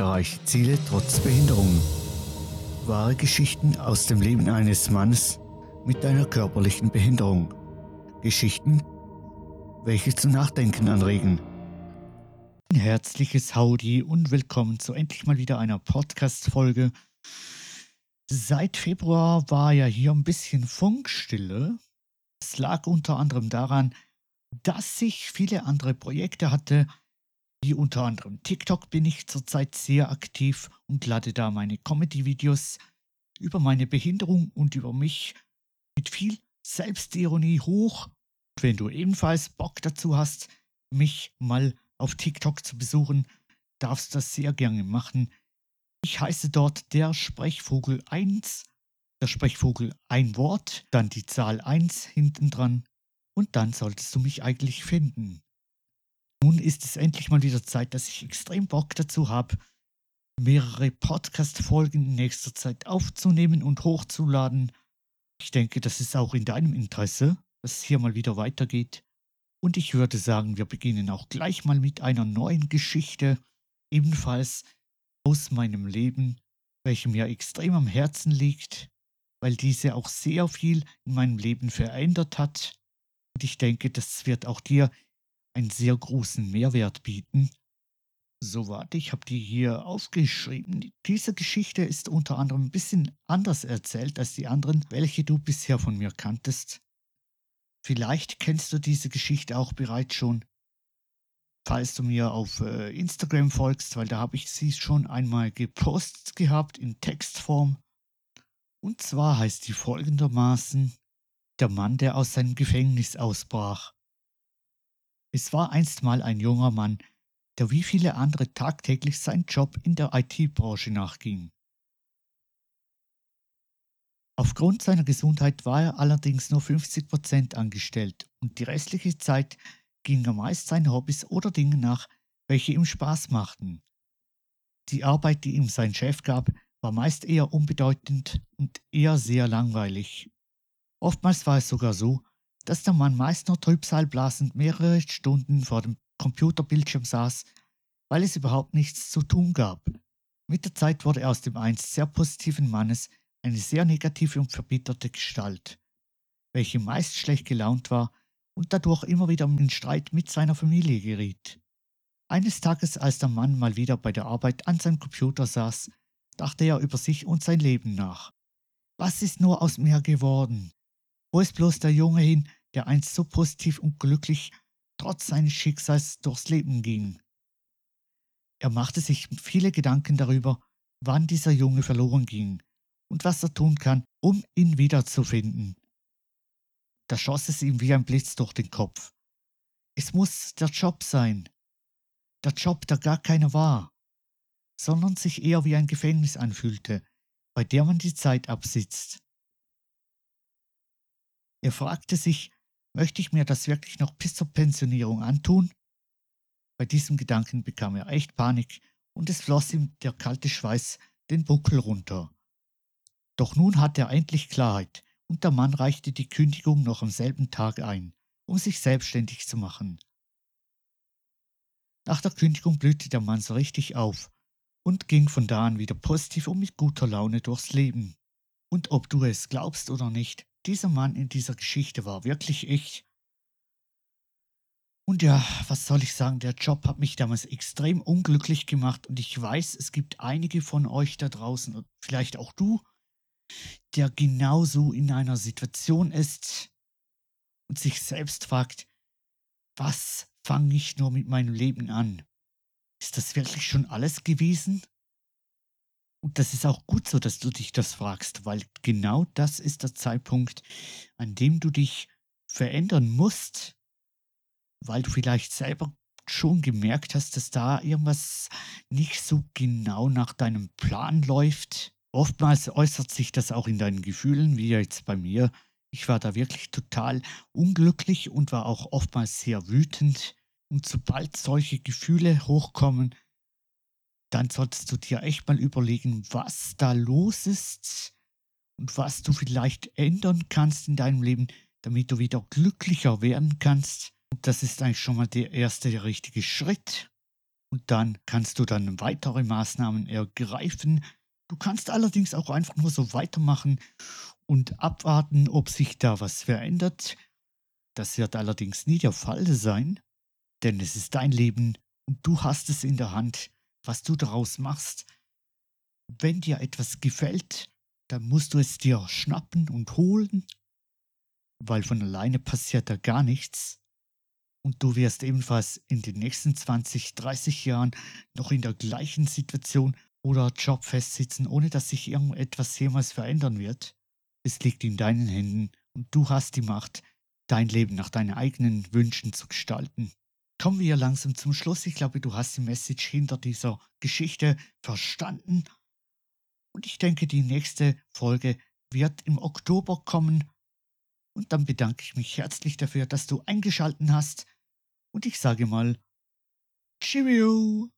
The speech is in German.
Erreiche Ziele trotz Behinderung. Wahre Geschichten aus dem Leben eines Mannes mit einer körperlichen Behinderung. Geschichten, welche zum Nachdenken anregen. Ein herzliches Howdy und willkommen zu endlich mal wieder einer Podcast-Folge. Seit Februar war ja hier ein bisschen Funkstille. Es lag unter anderem daran, dass ich viele andere Projekte hatte, wie unter anderem TikTok bin ich zurzeit sehr aktiv und lade da meine Comedy-Videos über meine Behinderung und über mich mit viel Selbstironie hoch. Wenn du ebenfalls Bock dazu hast, mich mal auf TikTok zu besuchen, darfst du das sehr gerne machen. Ich heiße dort der Sprechvogel 1, der Sprechvogel ein Wort, dann die Zahl 1 hinten dran und dann solltest du mich eigentlich finden. Nun ist es endlich mal wieder Zeit, dass ich extrem Bock dazu habe, mehrere Podcast-Folgen in nächster Zeit aufzunehmen und hochzuladen. Ich denke, das ist auch in deinem Interesse, dass es hier mal wieder weitergeht. Und ich würde sagen, wir beginnen auch gleich mal mit einer neuen Geschichte, ebenfalls aus meinem Leben, welche mir extrem am Herzen liegt, weil diese auch sehr viel in meinem Leben verändert hat. Und ich denke, das wird auch dir einen sehr großen Mehrwert bieten. So warte, ich habe die hier aufgeschrieben. Diese Geschichte ist unter anderem ein bisschen anders erzählt als die anderen, welche du bisher von mir kanntest. Vielleicht kennst du diese Geschichte auch bereits schon falls du mir auf äh, Instagram folgst, weil da habe ich sie schon einmal gepostet gehabt in Textform. Und zwar heißt sie folgendermaßen Der Mann, der aus seinem Gefängnis ausbrach. Es war einst mal ein junger Mann, der wie viele andere tagtäglich seinen Job in der IT-Branche nachging. Aufgrund seiner Gesundheit war er allerdings nur 50% angestellt und die restliche Zeit ging er meist seinen Hobbys oder Dingen nach, welche ihm Spaß machten. Die Arbeit, die ihm sein Chef gab, war meist eher unbedeutend und eher sehr langweilig. Oftmals war es sogar so, dass der Mann meist nur trübsalblasend mehrere Stunden vor dem Computerbildschirm saß, weil es überhaupt nichts zu tun gab. Mit der Zeit wurde er aus dem einst sehr positiven Mannes eine sehr negative und verbitterte Gestalt, welche meist schlecht gelaunt war und dadurch immer wieder in Streit mit seiner Familie geriet. Eines Tages, als der Mann mal wieder bei der Arbeit an seinem Computer saß, dachte er über sich und sein Leben nach. Was ist nur aus mir geworden? Wo ist bloß der Junge hin, der einst so positiv und glücklich trotz seines Schicksals durchs Leben ging? Er machte sich viele Gedanken darüber, wann dieser Junge verloren ging und was er tun kann, um ihn wiederzufinden. Da schoss es ihm wie ein Blitz durch den Kopf. Es muss der Job sein. Der Job, der gar keiner war, sondern sich eher wie ein Gefängnis anfühlte, bei der man die Zeit absitzt. Er fragte sich, möchte ich mir das wirklich noch bis zur Pensionierung antun? Bei diesem Gedanken bekam er echt Panik und es floss ihm der kalte Schweiß den Buckel runter. Doch nun hatte er endlich Klarheit und der Mann reichte die Kündigung noch am selben Tag ein, um sich selbstständig zu machen. Nach der Kündigung blühte der Mann so richtig auf und ging von da an wieder positiv und mit guter Laune durchs Leben. Und ob du es glaubst oder nicht, dieser Mann in dieser Geschichte war wirklich ich. Und ja, was soll ich sagen, der Job hat mich damals extrem unglücklich gemacht und ich weiß, es gibt einige von euch da draußen, vielleicht auch du, der genauso in einer Situation ist und sich selbst fragt, was fange ich nur mit meinem Leben an? Ist das wirklich schon alles gewesen? Und das ist auch gut so, dass du dich das fragst, weil genau das ist der Zeitpunkt, an dem du dich verändern musst, weil du vielleicht selber schon gemerkt hast, dass da irgendwas nicht so genau nach deinem Plan läuft Oftmals äußert sich das auch in deinen Gefühlen, wie jetzt bei mir. Ich war da wirklich total unglücklich und war auch oftmals sehr wütend. Und sobald solche Gefühle hochkommen, dann solltest du dir echt mal überlegen, was da los ist und was du vielleicht ändern kannst in deinem Leben, damit du wieder glücklicher werden kannst. Und das ist eigentlich schon mal der erste der richtige Schritt. und dann kannst du dann weitere Maßnahmen ergreifen. Du kannst allerdings auch einfach nur so weitermachen und abwarten, ob sich da was verändert. Das wird allerdings nie der Fall sein, denn es ist dein Leben und du hast es in der Hand, was du daraus machst. Wenn dir etwas gefällt, dann musst du es dir schnappen und holen, weil von alleine passiert da gar nichts. Und du wirst ebenfalls in den nächsten 20, 30 Jahren noch in der gleichen Situation oder Job festsitzen, ohne dass sich irgendetwas jemals verändern wird. Es liegt in deinen Händen und du hast die Macht, dein Leben nach deinen eigenen Wünschen zu gestalten. Kommen wir langsam zum Schluss. Ich glaube, du hast die Message hinter dieser Geschichte verstanden. Und ich denke, die nächste Folge wird im Oktober kommen. Und dann bedanke ich mich herzlich dafür, dass du eingeschalten hast. Und ich sage mal, Cheerio!